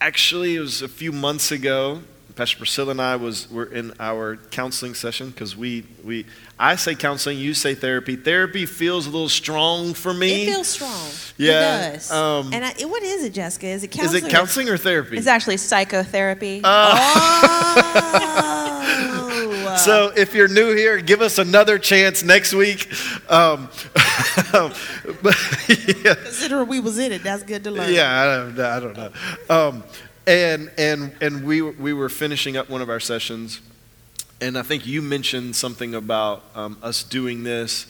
actually, it was a few months ago. Pastor Priscilla and I was were in our counseling session because we we I say counseling, you say therapy. Therapy feels a little strong for me. It feels strong. Yeah, It does. um, and I, what is it, Jessica? Is it counseling? Is it counseling or therapy? It's actually psychotherapy. Oh. So if you're new here, give us another chance next week. Um, but, yeah. Consider we was in it. That's good to learn. Yeah, I don't, I don't know. Um, and and and we we were finishing up one of our sessions, and I think you mentioned something about um, us doing this,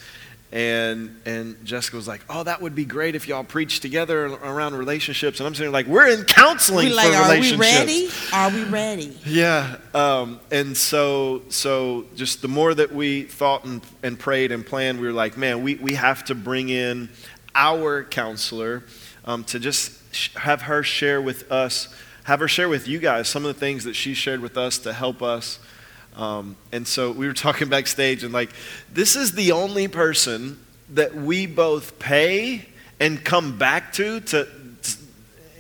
and and Jessica was like, "Oh, that would be great if y'all preach together around relationships." And I'm sitting like, "We're in counseling We like, for are we ready? Are we ready? Yeah, um, and so so just the more that we thought and, and prayed and planned, we were like, man, we, we have to bring in our counselor um, to just sh- have her share with us, have her share with you guys some of the things that she shared with us to help us. Um, and so we were talking backstage, and like, this is the only person that we both pay and come back to to, to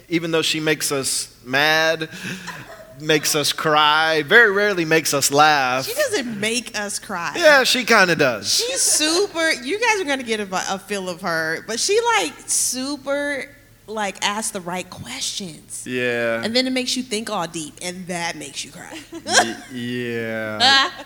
even though she makes us mad, makes us cry, very rarely makes us laugh. She doesn't make us cry. Yeah, she kind of does. She's super. You guys are gonna get a, a feel of her, but she like super like ask the right questions, Yeah. and then it makes you think all deep, and that makes you cry. Yeah.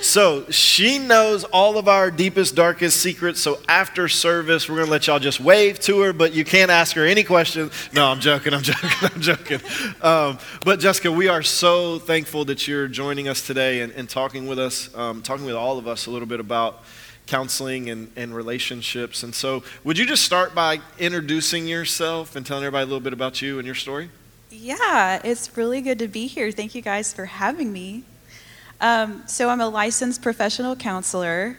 So she knows all of our deepest, darkest secrets. So after service, we're going to let y'all just wave to her, but you can't ask her any questions. No, I'm joking. I'm joking. I'm joking. Um, but Jessica, we are so thankful that you're joining us today and, and talking with us, um, talking with all of us a little bit about counseling and, and relationships. And so, would you just start by introducing yourself and telling everybody a little bit about you and your story? Yeah, it's really good to be here. Thank you guys for having me. Um, so, I'm a licensed professional counselor,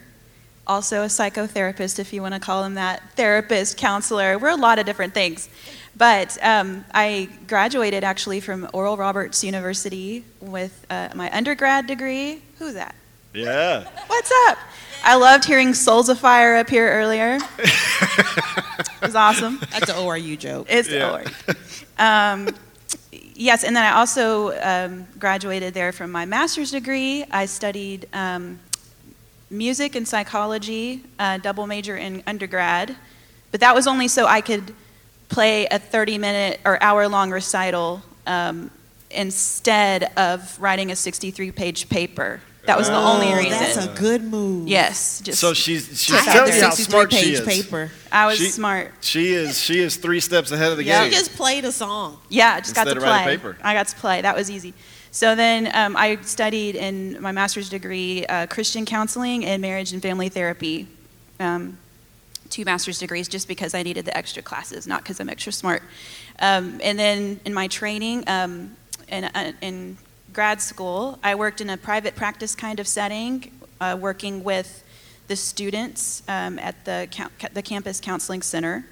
also a psychotherapist, if you want to call them that, therapist, counselor. We're a lot of different things. But um, I graduated actually from Oral Roberts University with uh, my undergrad degree. Who's that? Yeah. What's up? I loved hearing Souls of Fire up here earlier. it was awesome. That's an ORU joke. It's Yeah. yeah. um, yes, and then I also um, graduated there from my master's degree. I studied um, music and psychology, uh, double major in undergrad, but that was only so I could play a 30 minute or hour long recital um, instead of writing a 63 page paper. That was the only Oh, reason. That's a good move. yes, just So she's she's I had telling the you how smart she page is. paper. I was She- smart. She is she is three steps ahead of the Yeah. She game. just played a song. Yeah, I just got to play. paper. I got to play. That was easy. So then um, I studied in my master's degree uh, Christian counseling and marriage and family therapy. Um, two master's degrees just because I needed the extra classes, not because I'm extra smart. Um, and then in my training um, in, uh, in grad school, I worked in a private practice kind of setting, uh, working with the students um, at the, the campus counseling center.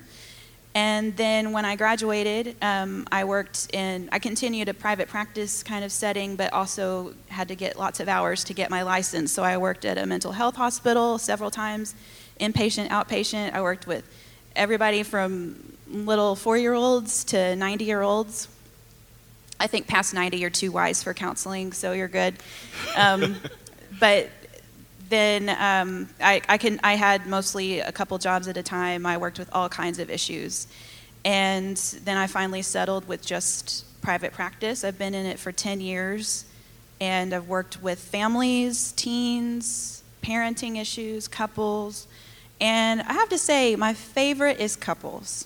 And then when I graduated, um, I worked in, I continued a private practice kind of setting, but also had to get lots of hours to get my license. So I worked at a mental health hospital several times, inpatient, outpatient. I worked with everybody from little four year olds to 90 year olds. I think past 90 you're too wise for counseling, so you're good. Um, but then um, I, I, can, I had mostly a couple jobs at a time. I worked with all kinds of issues. And then I finally settled with just private practice. I've been in it for 10 years, and I've worked with families, teens, parenting issues, couples. And I have to say, my favorite is couples.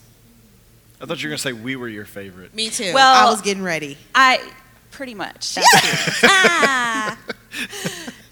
I thought you were gonna say we were your favorite. Me too. Well- I was getting ready. I pretty much. That's ah.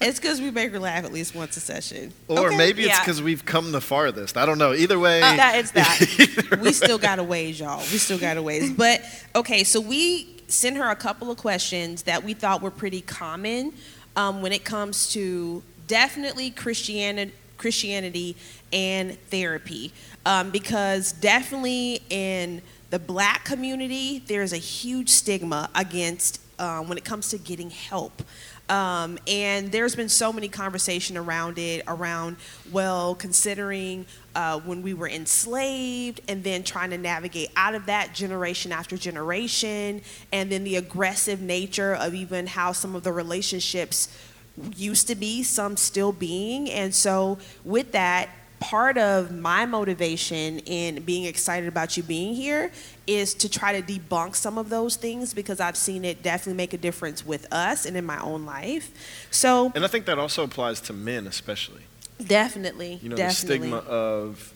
It's because we make her laugh at least once a session. Or Okay. maybe it's yeah. because we've come the farthest. I don't know. Either way, Uh, that is that. we still got a ways, y'all. We still got a ways. But okay, so we sent her a couple of questions that we thought were pretty common um, when it comes to definitely Christianity, Christianity and therapy, um, because definitely in the black community, there's a huge stigma against um, when it comes to getting help. Um, and there's been so many conversation around it, around well, considering uh, when we were enslaved, and then trying to navigate out of that generation after generation, and then the aggressive nature of even how some of the relationships used to be, some still being, and so with that, part of my motivation in being excited about you being here is to try to debunk some of those things because I've seen it definitely make a difference with us and in my own life. So, And I think that also applies to men, especially. definitely, You know, definitely. the stigma of,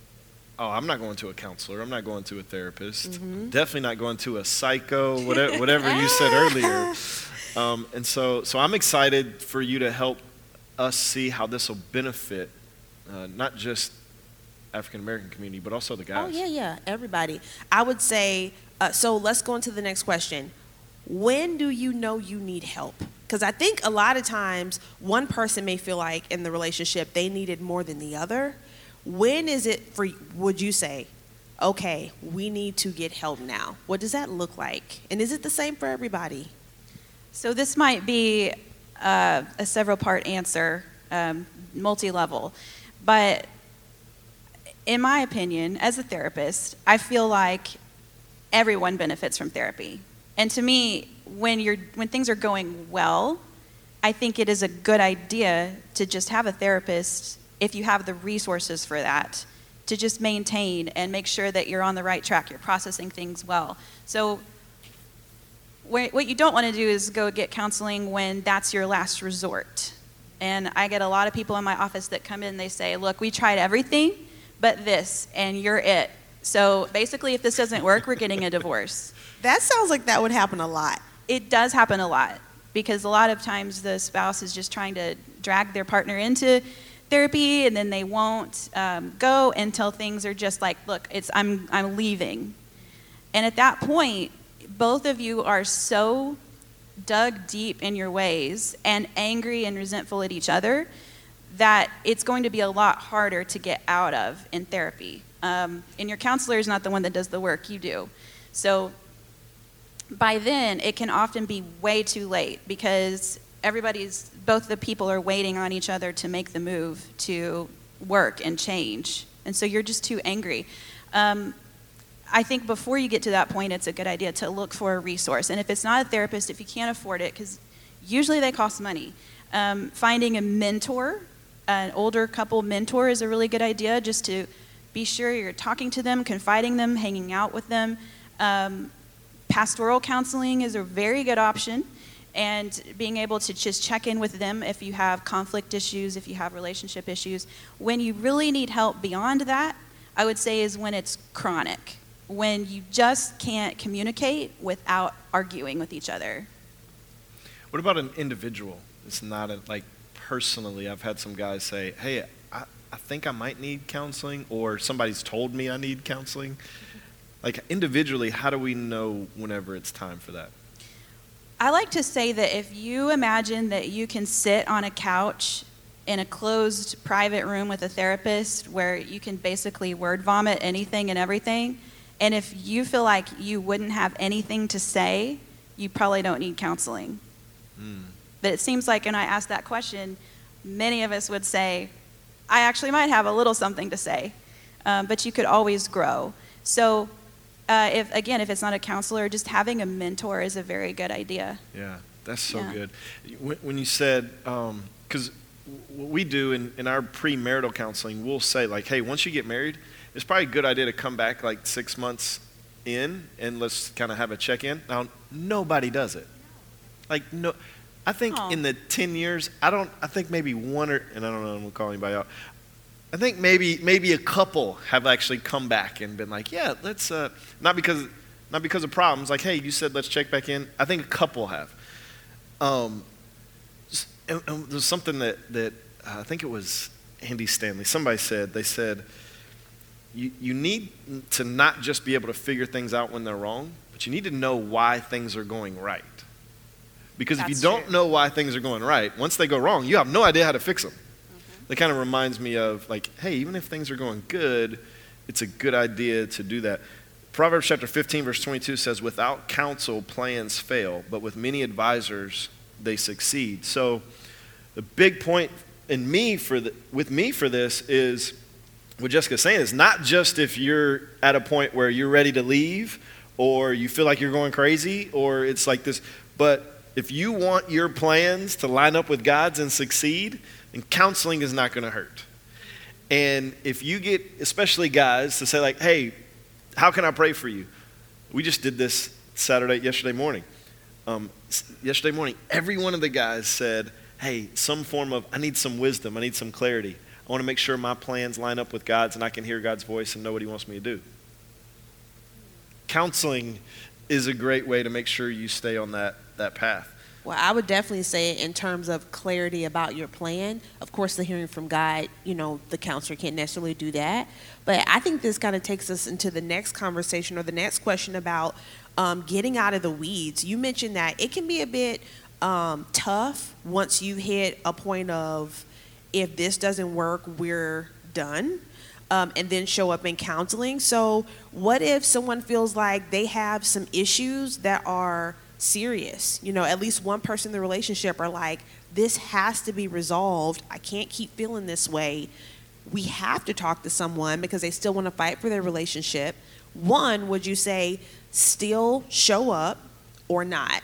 oh, I'm not going to a counselor. I'm not going to a therapist. Mm-hmm. Definitely not going to a psycho, whatever, whatever you said earlier. Um, and so, so I'm excited for you to help us see how this will benefit uh, not just African American community, but also the guys. Oh yeah, yeah, everybody. I would say. Uh, so let's go into the next question. When do you know you need help? Because I think a lot of times one person may feel like in the relationship they needed more than the other. When is it for? Would you say, okay, we need to get help now? What does that look like? And is it the same for everybody? So this might be uh, a several part answer, um, multi level. But in my opinion, as a therapist, I feel like everyone benefits from therapy. And to me, when, you're, when things are going well, I think it is a good idea to just have a therapist if you have the resources for that to just maintain and make sure that you're on the right track, you're processing things well. So what you don't want to do is go get counseling when that's your last resort. And I get a lot of people in my office that come in, they say, Look, we tried everything but this, and you're it. So basically, if this doesn't work, we're getting a divorce. That sounds like that would happen a lot. It does happen a lot because a lot of times the spouse is just trying to drag their partner into therapy and then they won't um, go until things are just like, Look, it's, I'm, I'm leaving. And at that point, both of you are so dug deep in your ways and angry and resentful at each other that it's going to be a lot harder to get out of in therapy. Um, and your counselor is not the one that does the work, you do. So by then, it can often be way too late because everybody's, both the people are waiting on each other to make the move to work and change. And so you're just too angry. Um, I think before you get to that point, it's a good idea to look for a resource. And if it's not a therapist, if you can't afford it, because usually they cost money, um, finding a mentor, an older couple mentor, is a really good idea just to be sure you're talking to them, confiding them, hanging out with them. Um, pastoral counseling is a very good option. And being able to just check in with them if you have conflict issues, if you have relationship issues. When you really need help beyond that, I would say is when it's chronic when you just can't communicate without arguing with each other. What about an individual? It's not a, like personally. I've had some guys say, "Hey, I, I think I might need counseling," or somebody's told me I need counseling. Like individually, how do we know whenever it's time for that? I like to say that if you imagine that you can sit on a couch in a closed private room with a therapist where you can basically word vomit anything and everything, and if you feel like you wouldn't have anything to say, you probably don't need counseling. Mm. But it seems like when I ask that question, many of us would say, I actually might have a little something to say, um, but you could always grow. So, uh, if again, if it's not a counselor, just having a mentor is a very good idea. Yeah, that's so Yeah. good. When, when you said, because what we do in, in our premarital counseling, we'll say, like, hey, once you get married, it's probably a good idea to come back like six months in and let's kind of have a check in. Now, nobody does it. Like, no. I think Aw. in the 10 years, I don't, I think maybe one or, and I don't know, I'm going to call anybody out. I think maybe maybe a couple have actually come back and been like, yeah, let's uh, not because not because of problems. Like, hey, you said let's check back in. I think a couple have. Um, and, and there's something that that uh, I think it was Andy Stanley. Somebody said they said you you need to not just be able to figure things out when they're wrong, but you need to know why things are going right. Because if you don't true. know why things are going right, once they go wrong, you have no idea how to fix them. That kind of reminds me of like, hey, even if things are going good, it's a good idea to do that. Proverbs chapter 15, verse 22 says, Without counsel, plans fail, but with many advisors, they succeed. So, the big point in me for the, with me for this is what Jessica's saying is not just if you're at a point where you're ready to leave or you feel like you're going crazy or it's like this, but if you want your plans to line up with God's and succeed, then counseling is not going to hurt. And if you get, especially guys, to say, like, hey, how can I pray for you? We just did this Saturday, yesterday morning. Um, yesterday morning, every one of the guys said, hey, some form of, I need some wisdom, I need some clarity. I want to make sure my plans line up with God's and I can hear God's voice and know what He wants me to do. Counseling is a great way to make sure you stay on that, that path. Well, I would definitely say in terms of clarity about your plan. Of course, the hearing from God, you know, the counselor can't necessarily do that. But I think this kind of takes us into the next conversation or the next question about um, getting out of the weeds. You mentioned that it can be a bit um, tough once you hit a point of if this doesn't work, we're done. Um, and then show up in counseling. So, what if someone feels like they have some issues that are serious? You know, at least one person in the relationship are like, this has to be resolved. I can't keep feeling this way. We have to talk to someone because they still want to fight for their relationship. One, would you say still show up or not?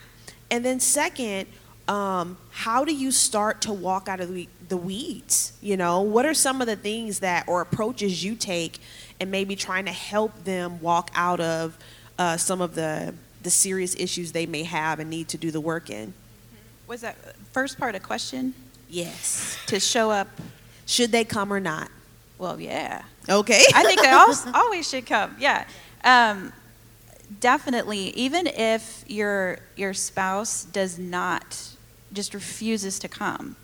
And then, second, um, how do you start to walk out of the, weeds? You know, what are some of the things that or approaches you take, and maybe trying to help them walk out of uh, some of the the serious issues they may have and need to do the work in? Was that first part a question? Yes. To show up? Should they come or not? Well, yeah. Okay. I think they al- always should come. Yeah. Um, definitely. Even if your your spouse does not, just refuses to come,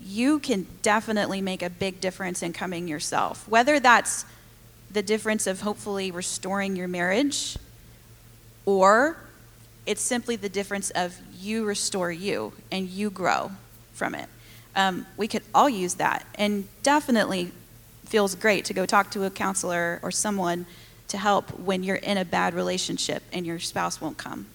you can definitely make a big difference in coming yourself. Whether that's the difference of hopefully restoring your marriage, or it's simply the difference of you restore you and you grow from it. Um, we could all use that, and definitely feels great to go talk to a counselor or someone to help when you're in a bad relationship and your spouse won't come.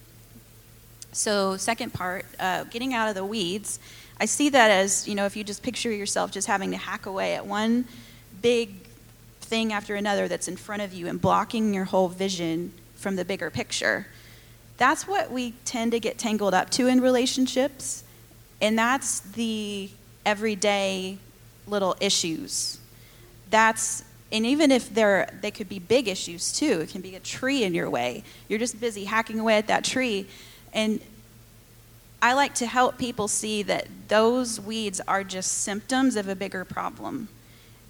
So, second part, uh, getting out of the weeds. I see that as, you know, if you just picture yourself just having to hack away at one big thing after another that's in front of you and blocking your whole vision from the bigger picture. That's what we tend to get tangled up to in relationships. And that's the everyday little issues. That's and even if they're they could be big issues too. It can be a tree in your way. You're just busy hacking away at that tree and I like to help people see that those weeds are just symptoms of a bigger problem.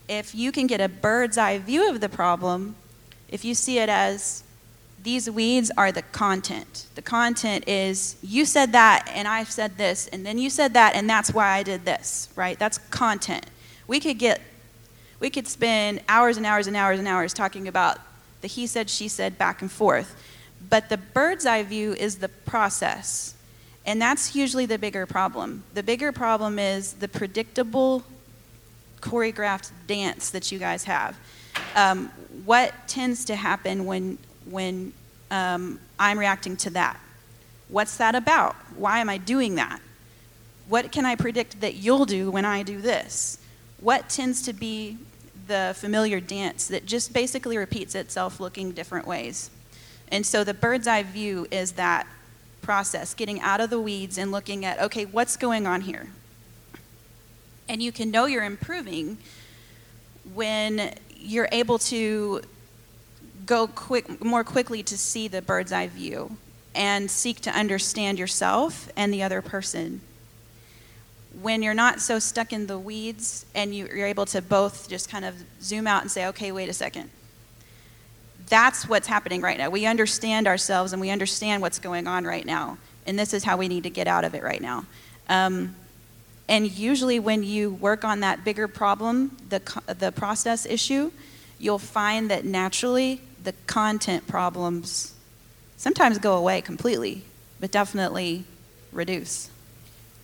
If you can get a bird's eye view of the problem, if you see it as these weeds are the content. The content is you said that and I said this and then you said that and that's why I did this, right? That's content. We could get we could spend hours and hours and hours and hours talking about the he said she said back and forth. But the bird's eye view is the process. And that's usually the bigger problem. The bigger problem is the predictable choreographed dance that you guys have. Um, what tends to happen when when um, I'm reacting to that? What's that about? Why am I doing that? What can I predict that you'll do when I do this? What tends to be the familiar dance that just basically repeats itself looking different ways? And so the bird's eye view is that process, getting out of the weeds and looking at, okay, what's going on here? And you can know you're improving when you're able to go quick, more quickly to see the bird's eye view and seek to understand yourself and the other person. When you're not so stuck in the weeds and you, you're able to both just kind of zoom out and say, okay, wait a second. That's what's happening right now. We understand ourselves and we understand what's going on right now. And this is how we need to get out of it right now. Um, and usually, when you work on that bigger problem, the, the process issue, you'll find that naturally the content problems sometimes go away completely, but definitely reduce.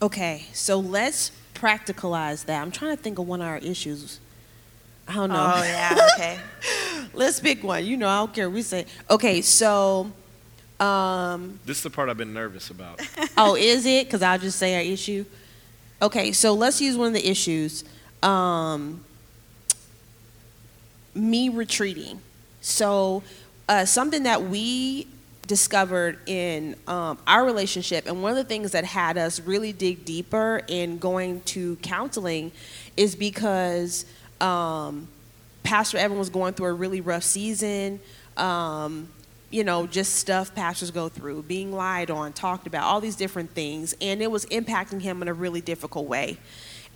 Okay, so let's practicalize that. I'm trying to think of one of our issues. I don't know. Oh, yeah, okay. let's pick one. You know, I don't care. We say, okay, so, um, This is the part I've been nervous about. oh, is it? Because I'll just say our issue. Okay, so let's use one of the issues. Um, me retreating. So, uh, something that we discovered in um, our relationship, and one of the things that had us really dig deeper in going to counseling is because um, Pastor Evan was going through a really rough season. Um, you know, just stuff pastors go through, being lied on, talked about, all these different things. And it was impacting him in a really difficult way.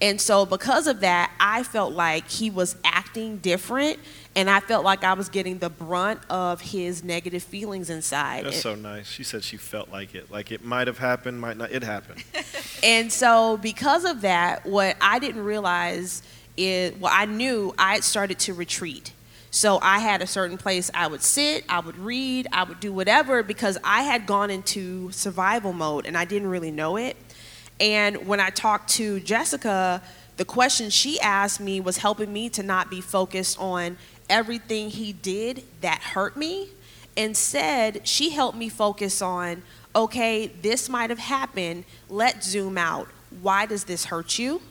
And so, because of that, I felt like he was acting different, and I felt like I was getting the brunt of his negative feelings inside. That's so nice. She said she felt like it. Like it might have happened, might not. It happened. And so, because of that, what I didn't realize is, well, I knew I had started to retreat. So I had a certain place I would sit, I would read, I would do whatever because I had gone into survival mode and I didn't really know it. And when I talked to Jessica, the question she asked me was helping me to not be focused on everything he did that hurt me. Instead, she helped me focus on okay, this might have happened. Let's zoom out. Why does this hurt you?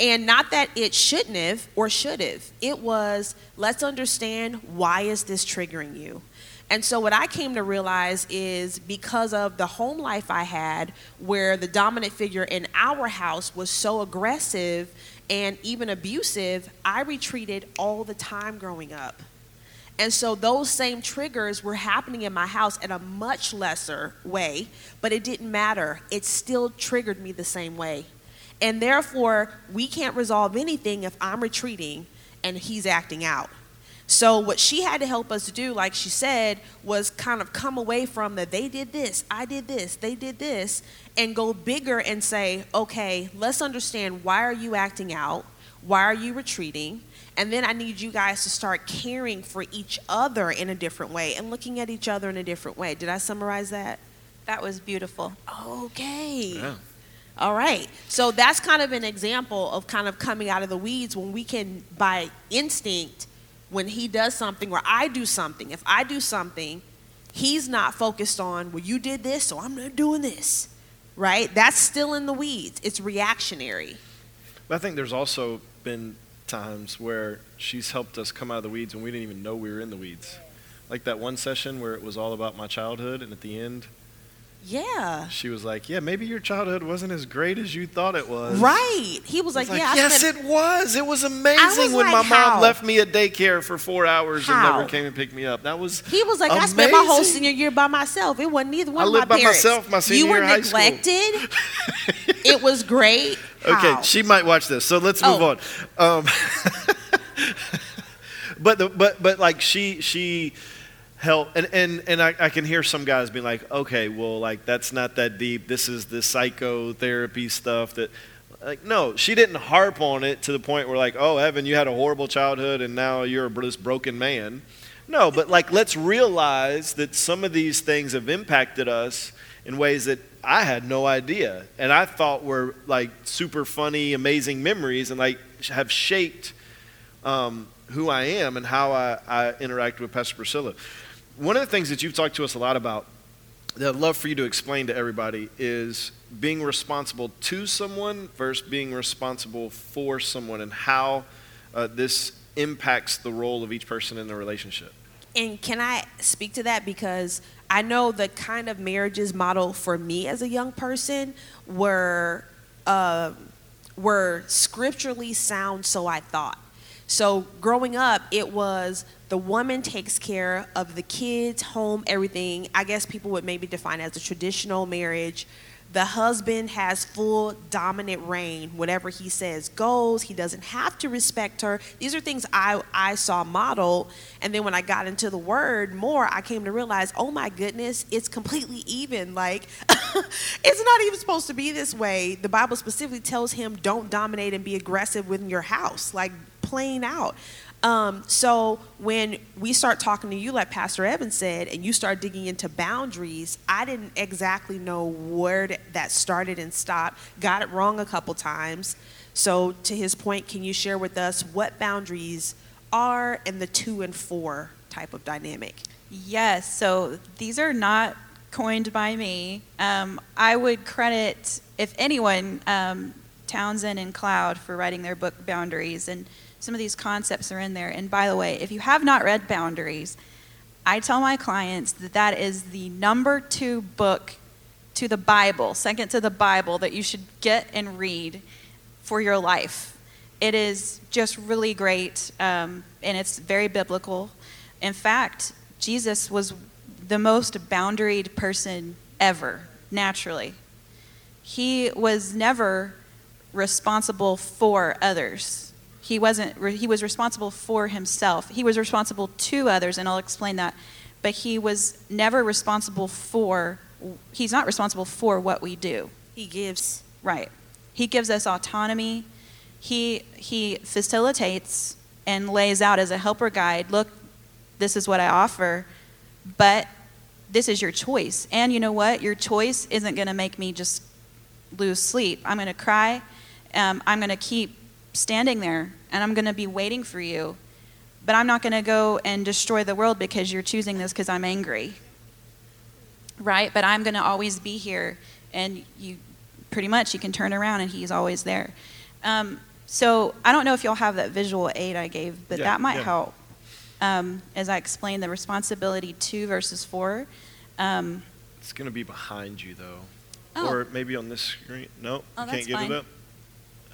And not that it shouldn't have or should have. It was, let's understand why is this triggering you? And so what I came to realize is because of the home life I had where the dominant figure in our house was so aggressive and even abusive, I retreated all the time growing up. And so those same triggers were happening in my house in a much lesser way, but it didn't matter. It still triggered me the same way. And therefore, we can't resolve anything if I'm retreating and he's acting out. So, what she had to help us do, like she said, was kind of come away from the they did this, I did this, they did this, and go bigger and say, okay, let's understand why are you acting out? Why are you retreating? And then I need you guys to start caring for each other in a different way and looking at each other in a different way. Did I summarize that? That was beautiful. Okay. Yeah. All right. So that's kind of an example of kind of coming out of the weeds when we can, by instinct, when he does something or I do something, if I do something, he's not focused on, well, you did this, so I'm not doing this. Right? That's still in the weeds. It's reactionary. But I think there's also been times where she's helped us come out of the weeds when we didn't even know we were in the weeds. Like that one session where it was all about my childhood, and at the end, Yeah. she was like, "Yeah, maybe your childhood wasn't as great as you thought it was." Right. He was like, was like, yeah, yes, spent- it was. It was amazing when like, my mom how? left me at daycare for four hours and never came and picked me up. That was He was like, I spent my whole senior year by myself. It wasn't either one I of lived my by parents. myself my senior year. you were year of high school. neglected. it was great. Okay, she might watch this, so let's move Oh. on. Um, but the, but but like she she helped, and and and I, I can hear some guys being like, okay, well, like that's not that deep. This is the psychotherapy stuff that. Like no, she didn't harp on it to the point where like, oh, Evan, you had a horrible childhood and now you're this broken man. No, but like let's realize that some of these things have impacted us in ways that I had no idea and I thought were like super funny, amazing memories and like have shaped um, who I am and how I, I interact with Pastor Priscilla. One of the things that you've talked to us a lot about that I'd love for you to explain to everybody is being responsible to someone versus being responsible for someone and how uh, this impacts the role of each person in the relationship. And can I speak to that because I know the kind of marriages model for me as a young person were uh, were scripturally sound. So I thought. So growing up, it was the woman takes care of the kids, home, everything. I guess people would maybe define as a traditional marriage. The husband has full dominant reign. Whatever he says goes. He doesn't have to respect her. These are things I, I saw modeled. And then when I got into the word more, I came to realize, oh my goodness, it's completely even. Like, it's not even supposed to be this way. The Bible specifically tells him, don't dominate and be aggressive within your house, like plain out. Um, so when we start talking to you, like Pastor Evan said, and you start digging into boundaries, I didn't exactly know where that started and stopped. Got it wrong a couple times. So to his point, can you share with us what boundaries are and the to and for type of dynamic? Yes. So these are not coined by me. Um, I would credit, if anyone, um, Townsend and Cloud for writing their book Boundaries, and some of these concepts are in there. And by the way, if you have not read Boundaries, I tell my clients that that is the number two book to the Bible, second to the Bible, that you should get and read for your life. It is just really great, um, and it's very biblical. In fact, Jesus was the most boundaried person ever, naturally. He was never responsible for others. He wasn't he was responsible for himself. He was responsible to others and I'll explain that. But he was never responsible for he's not responsible for what we do. He gives. Right. He gives us autonomy. He he facilitates and lays out as a helper guide, look, this is what I offer, but this is your choice. And you know what? Your choice isn't going to make me just lose sleep. I'm going to cry. Um, I'm going to keep standing there and I'm going to be waiting for you. But I'm not going to go and destroy the world because you're choosing this because I'm angry. Right? But I'm going to always be here. And you pretty much, you can turn around and he's always there. Um, so I don't know if y'all have that visual aid I gave, but Yeah, that might yeah. help um, as I explain the responsibility to verses for. Um, It's going to be behind you, though. Oh. Or maybe on this screen. No, Oh, you can't get fine. it up?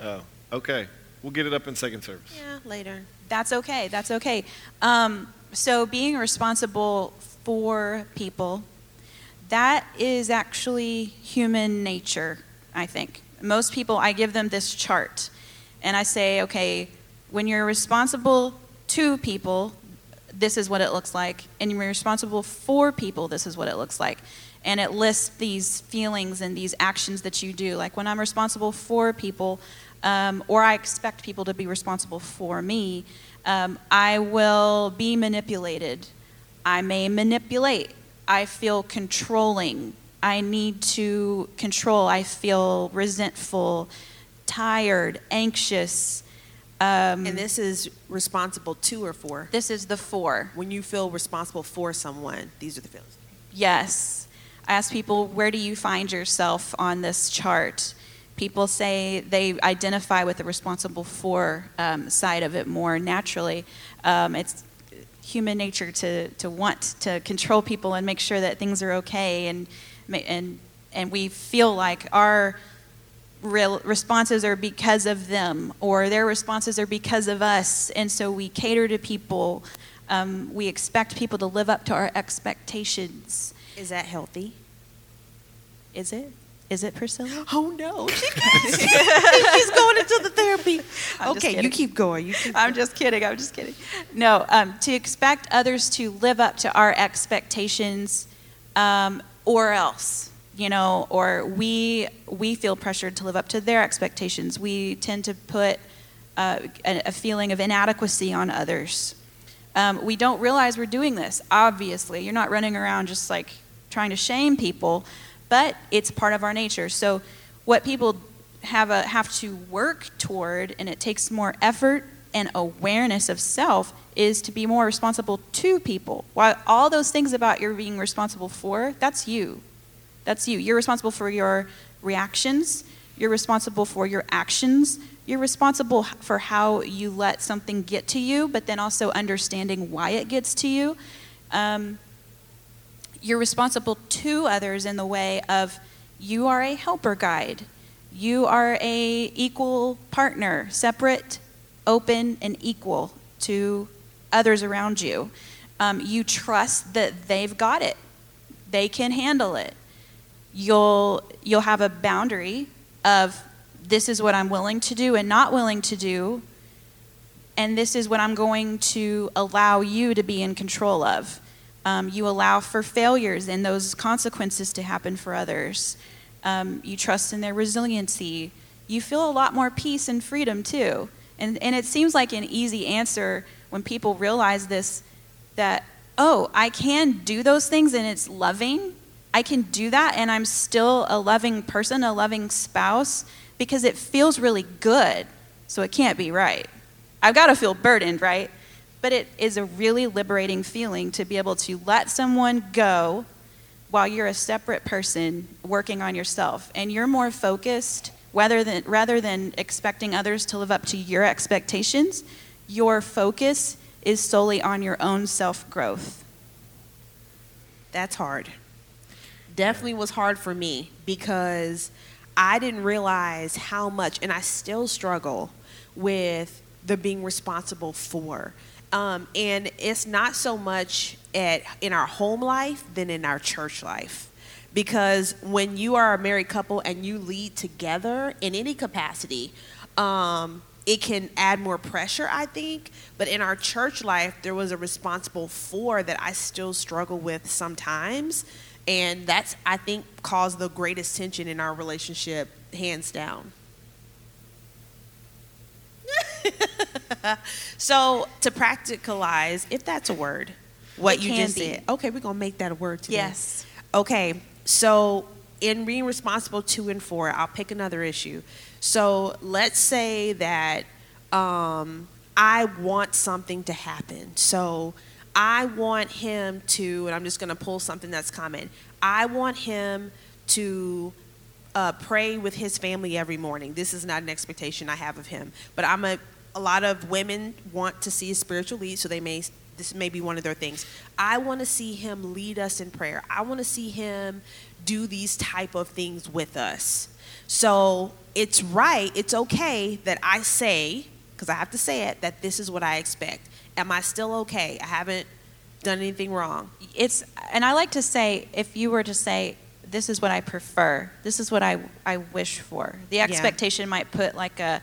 Oh, okay. We'll get it up in second service. Yeah, later. that's okay. That's okay. Um, so being responsible for people, that is actually human nature. I think most people. I give them this chart, and I say, okay, when you're responsible to people, this is what it looks like, and you're responsible for people, this is what it looks like. And it lists these feelings and these actions that you do. Like when I'm responsible for people, um, or I expect people to be responsible for me, um, I will be manipulated. I may manipulate. I feel controlling. I need to control. I feel resentful, tired, anxious. Um, And this is responsible to or for. this is the for. When you feel responsible for someone, these are the feelings. Yes. I ask people, where do you find yourself on this chart? People say they identify with the responsible for um, side of it more naturally. Um, it's human nature to, to want to control people and make sure that things are okay, and, and, and we feel like our real responses are because of them or their responses are because of us and so we cater to people um, we expect people to live up to our expectations Is that healthy? is it? Is it priscilla? Oh no, she can't. She's going into the therapy. I'm okay, you keep going. You keep i'm just kidding i'm just kidding. No um, to expect others to live up to our expectations um, or else you know or we we feel pressured to live up to their expectations. We tend to put uh, a, a feeling of inadequacy on others. Um, we don't realize we're doing this obviously. You're not running around just like trying to shame people but it's part of our nature so what people have a have to work toward and it takes more effort and awareness of self is to be more responsible to people while all those things about you're being responsible for that's you that's you. You're responsible for your reactions. You're responsible for your actions. You're responsible for how you let something get to you, but then also understanding why it gets to you. Um, you're responsible to others in the way of you are a helper guide. You are a equal partner, separate, open, and equal to others around you. Um, you trust that they've got it. They can handle it you'll you'll have a boundary of this is what I'm willing to do and not willing to do and this is what I'm going to allow you to be in control of. Um, you allow for failures and those consequences to happen for others. Um, you trust in their resiliency. You feel a lot more peace and freedom too. And, and it seems like an easy answer when people realize this that, oh, I can do those things and it's loving. I can do that and I'm still a loving person, a loving spouse, because it feels really good. So it can't be right. I've got to feel burdened, right? But it is a really liberating feeling to be able to let someone go while you're a separate person working on yourself and you're more focused rather than, rather than expecting others to live up to your expectations your focus is solely on your own self-growth That's hard. Definitely was hard for me because I didn't realize how much, and I still struggle with the being responsible for. Um, and it's not so much at in our home life than in our church life. Because when you are a married couple and you lead together in any capacity, um, it can add more pressure, I think. But in our church life, there was a responsible for that I still struggle with sometimes. And that's, I think, caused the greatest tension in our relationship, hands down. so, to practicalize, if that's a word, what It you can just be. said. Okay, we're going to make that a word today. Yes. Okay, so in being responsible to and for, I'll pick another issue. So let's say that um, I want something to happen. So I want him to, and I'm just going to pull something that's common. I want him to uh, pray with his family every morning. This is not an expectation I have of him, but I'm a. A lot of women want to see a spiritual lead, so they may. This may be one of their things. I want to see him lead us in prayer. I want to see him do these type of things with us. So it's right. It's okay that I say, because I have to say it, that this is what I expect. Am I still okay? I haven't done anything wrong. it's and i like to say if you were to say this is what i prefer this is what i, I wish for the expectation might put like a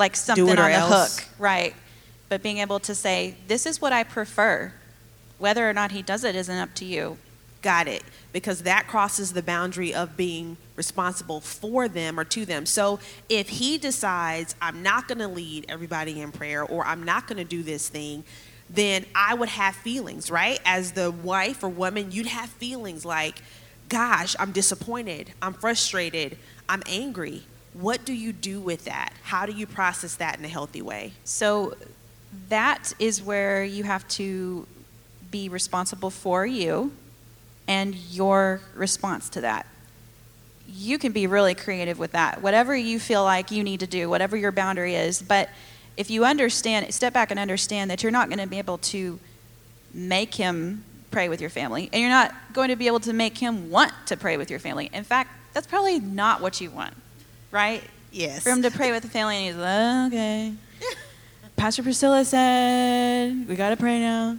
like something on or the else. hook right but being able to say this is what i prefer whether or not he does it isn't up to you Got it. Because that crosses the boundary of being responsible for them or to them. So if he decides, I'm not going to lead everybody in prayer or I'm not going to do this thing, then I would have feelings, right? As the wife or woman, you'd have feelings like, gosh, I'm disappointed, I'm frustrated, I'm angry. What do you do with that? How do you process that in a healthy way? So that is where you have to be responsible for you and your response to that. You can be really creative with that. Whatever you feel like you need to do, whatever your boundary is, but if you understand, step back and understand that you're not going to be able to make him pray with your family, and you're not going to be able to make him want to pray with your family. In fact, that's probably not what you want, right? Yes. for him to pray with the family, and he's like, okay. Pastor Priscilla said, we got to pray now.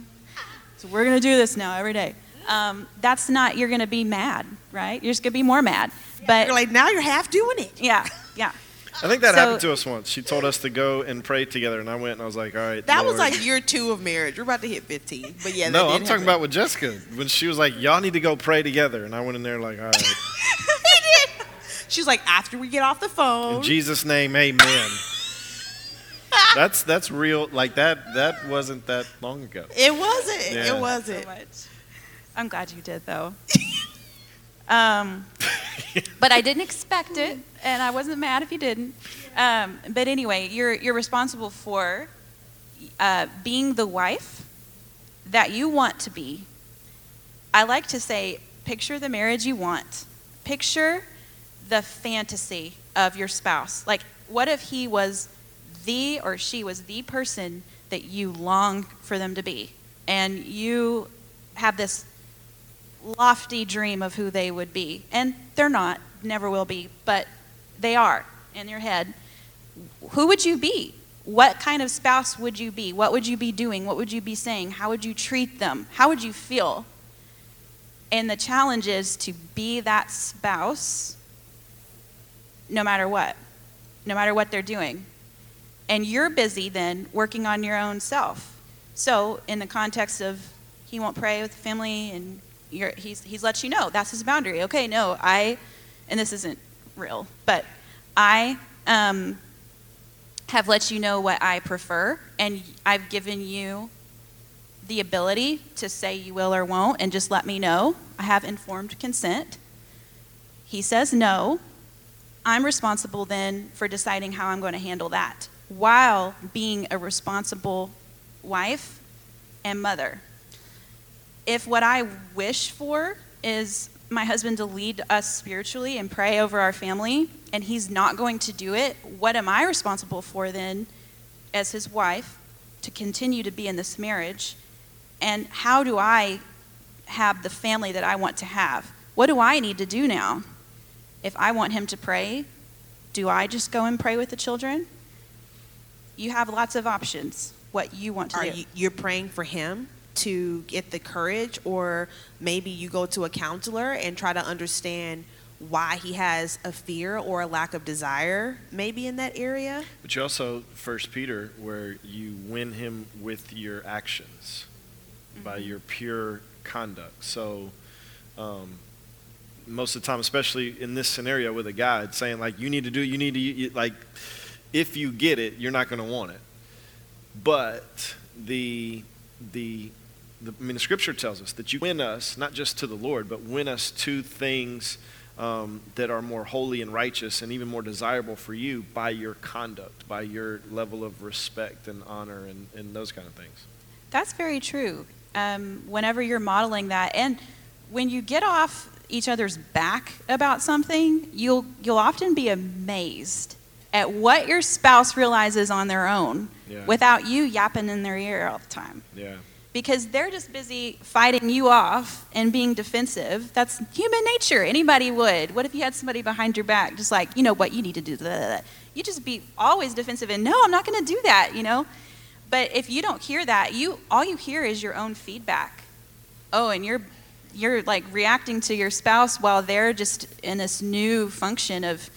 So we're going to do this now every day. Um, that's not, you're going to be mad, right? You're just going to be more mad. But You're like, now you're half doing it. yeah, yeah. I think that So- happened to us once. She told us to go and pray together, and I went and I was like, all right. That was like year two of marriage. We're about to hit 15. But yeah, no, I'm talking happen. about with Jessica when she was like, y'all need to go pray together, and I went in there like, all right, He did. She was like, after we get off the phone. in Jesus' name, Amen. that's that's real. Like that that wasn't that long ago. it wasn't. Yeah. It wasn't. much. I'm glad you did, though. um, but I didn't expect it, and I wasn't mad if you didn't. Um, but anyway, you're you're responsible for uh, being the wife that you want to be. I like to say, picture the marriage you want. Picture the fantasy of your spouse. Like, what if he was the or she was the person that you long for them to be? And you have this lofty dream of who they would be. And they're not, never will be, but they are in your head. Who would you be? What kind of spouse would you be? What would you be doing? What would you be saying? How would you treat them? How would you feel? And the challenge is to be that spouse no matter what, no matter what they're doing. And you're busy then working on your own self. So, in the context of he won't pray with the family and he's, he's let you know that's his boundary. Okay, no, I, and this isn't real, but I um, have let you know what I prefer, and I've given you the ability to say you will or won't and just let me know. I have informed consent. He says no. I'm responsible then for deciding how I'm going to handle that while being a responsible wife and mother. If what I wish for is my husband to lead us spiritually and pray over our family, and he's not going to do it, what am I responsible for then as his wife to continue to be in this marriage? And how do I have the family that I want to have? What do I need to do now? If I want him to pray, do I just go and pray with the children? You have lots of options what you want to Are do. you, you're praying for him to get the courage, or maybe you go to a counselor and try to understand why he has a fear or a lack of desire, maybe in that area? But you also, First Peter, where you win him with your actions, by your pure conduct. So, um, most of the time, especially in this scenario with a guy, it's saying like, you need to do, you need to, like, if you get it, you're not going to want it. But the the the, I mean, the scripture tells us that you win us, not just to the Lord, but win us to things um, that are more holy and righteous and even more desirable for you by your conduct, by your level of respect and honor and, and those kind of things. That's very true. Um, whenever you're modeling that, and when you get off each other's back about something, you'll you'll often be amazed at what your spouse realizes on their own Yeah. without you yapping in their ear all the time. Yeah. Because they're just busy fighting you off and being defensive. That's human nature. Anybody would. What if you had somebody behind your back, just like, you know what, you need to do that. You just be always defensive and no, I'm not going to do that, you know? But if you don't hear that, you all you hear is your own feedback. Oh, and you're you're like reacting to your spouse while they're just in this new function of,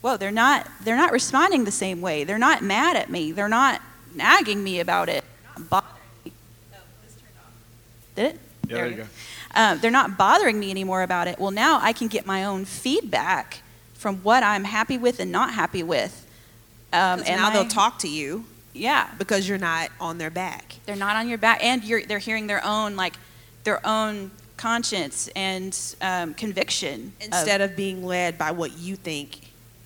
whoa, they're not they're not responding the same way. They're not mad at me. They're not nagging me about it. They're bothering me. Oh, this turned off. Did it? Yeah, there you go. Um, they're not bothering me anymore about it. Well, now I can get my own feedback from what I'm happy with and not happy with. Um, 'Cause and now I- they'll talk to you Yeah, because you're not on their back. they're not on your back, and you're, they're hearing their own like their own conscience and um, conviction of- Instead of being led by what you think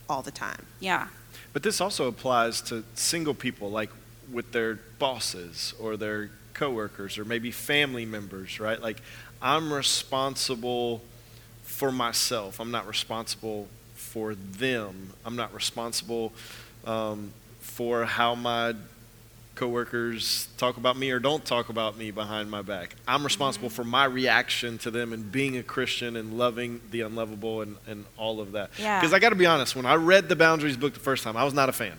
all the time. yeah, But this also applies to single people, like with their bosses or their coworkers or maybe family members, right? Like, I'm responsible for myself. I'm not responsible for them. I'm not responsible um, for how my coworkers talk about me or don't talk about me behind my back. I'm responsible for my reaction to them and being a Christian and loving the unlovable and, and all of that. Yeah. Because I got to be honest, when I read the Boundaries book the first time, I was not a fan.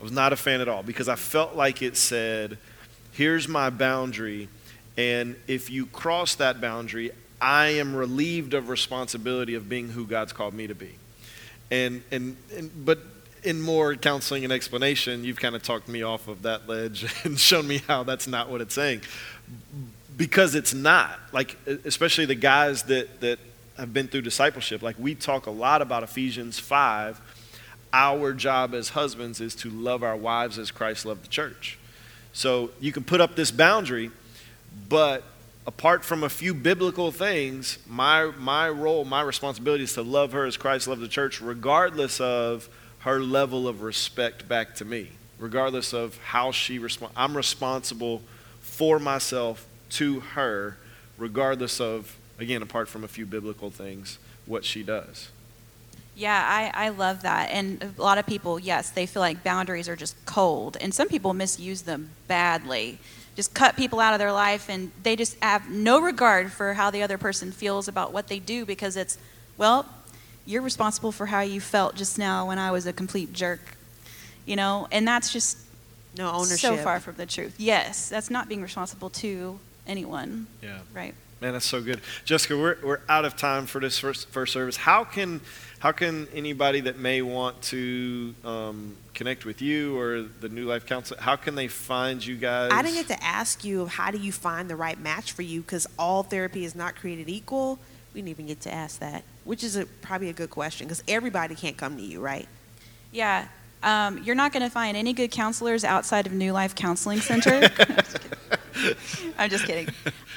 I was not a fan at all because I felt like it said, here's my boundary, and if you cross that boundary, I am relieved of responsibility of being who God's called me to be. And, and, and but in more counseling and explanation, you've kind of talked me off of that ledge and shown me how that's not what it's saying. Because it's not. Like, especially the guys that, that have been through discipleship, like we talk a lot about Ephesians 5. Our job as husbands is to love our wives as Christ loved the church. So you can put up this boundary, but apart from a few biblical things, my, my role, my responsibility is to love her as Christ loved the church, regardless of her level of respect back to me, regardless of how she responds. I'm responsible for myself to her, regardless of, again, apart from a few biblical things, what she does. yeah, I, I love that. And a lot of people, yes, they feel like boundaries are just cold, and some people misuse them badly. Just cut people out of their life, and they just have no regard for how the other person feels about what they do because it's, well, you're responsible for how you felt just now when I was a complete jerk, you know, and that's just No ownership. so far from the truth. Yes, that's not being responsible to anyone, Yeah. right? Man, that's so good. Jessica, we're, we're out of time for this first, first service. How can, how can anybody that may want to um, connect with you or the New Life Council, how can they find you guys? I didn't get to ask you how do you find the right match for you because all therapy is not created equal. We didn't even get to ask that, which is a, probably a good question because everybody can't come to you, right? Yeah. Um, you're not going to find any good counselors outside of New Life Counseling Center. I'm just kidding.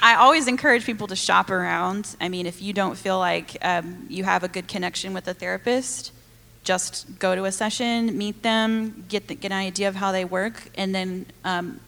I always encourage people to shop around. I mean, if you don't feel like um, you have a good connection with a therapist, just go to a session, meet them, get, the, get an idea of how they work, and then um,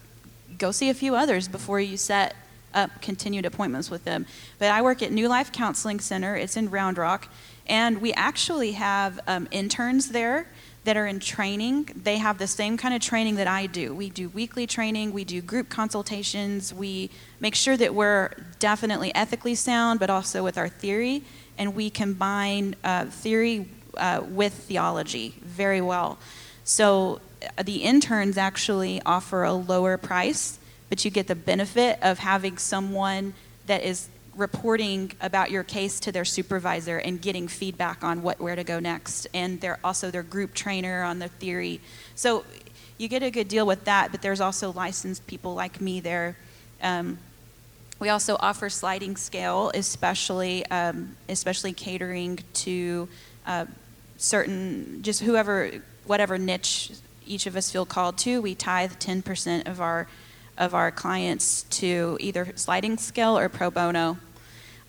go see a few others before you set up continued appointments with them. But I work at New Life Counseling Center, it's in Round Rock, and we actually have um, interns there that are in training. They have the same kind of training that I do. We do weekly training, we do group consultations, we make sure that we're definitely ethically sound, but also with our theory, and we combine uh, theory uh, with theology very well. So uh, the interns actually offer a lower price, but you get the benefit of having someone that is reporting about your case to their supervisor and getting feedback on what where to go next. And they're also their group trainer on the theory. So you get a good deal with that but there's also licensed people like me there. Um, we also offer sliding scale especially um, especially catering to uh, certain just whoever whatever niche each of us feel called to. We tithe 10% of our of our clients to either sliding scale or pro bono.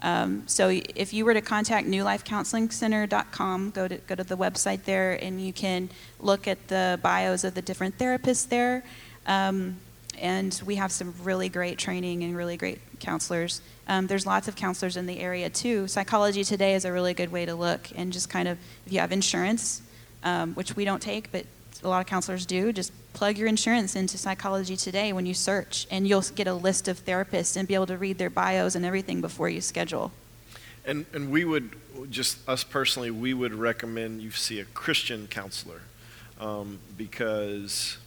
Um, so if you were to contact newlifecounselingcenter.com, go to go to the website there, and you can look at the bios of the different therapists there. Um, and we have some really great training and really great counselors. Um, there's lots of counselors in the area too. Psychology Today is a really good way to look, and just kind of if you have insurance, um, which we don't take, but a lot of counselors do, just plug your insurance into Psychology Today when you search, and you'll get a list of therapists and be able to read their bios and everything before you schedule. And, and we would, just us personally, we would recommend you see a Christian counselor um, because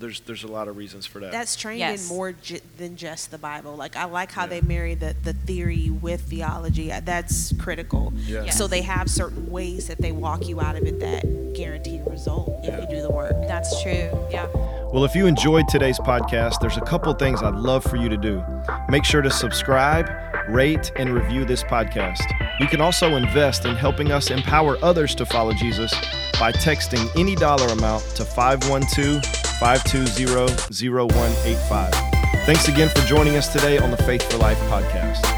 there's, there's a lot of reasons for that. That's trained Yes. in more j- than just the Bible. Like I like how Yeah. they marry the, the theory with theology. Uh, That's critical. Yeah. Yes. So they have certain ways that they walk you out of it that guarantee a result if Yeah. you do the work. That's true. Yeah. Well, if you enjoyed today's podcast, there's a couple things I'd love for you to do. Make sure to subscribe, rate, and review this podcast. You can also invest in helping us empower others to follow Jesus by texting any dollar amount to 512 520 0185. Thanks again for joining us today on the Faith for Life podcast.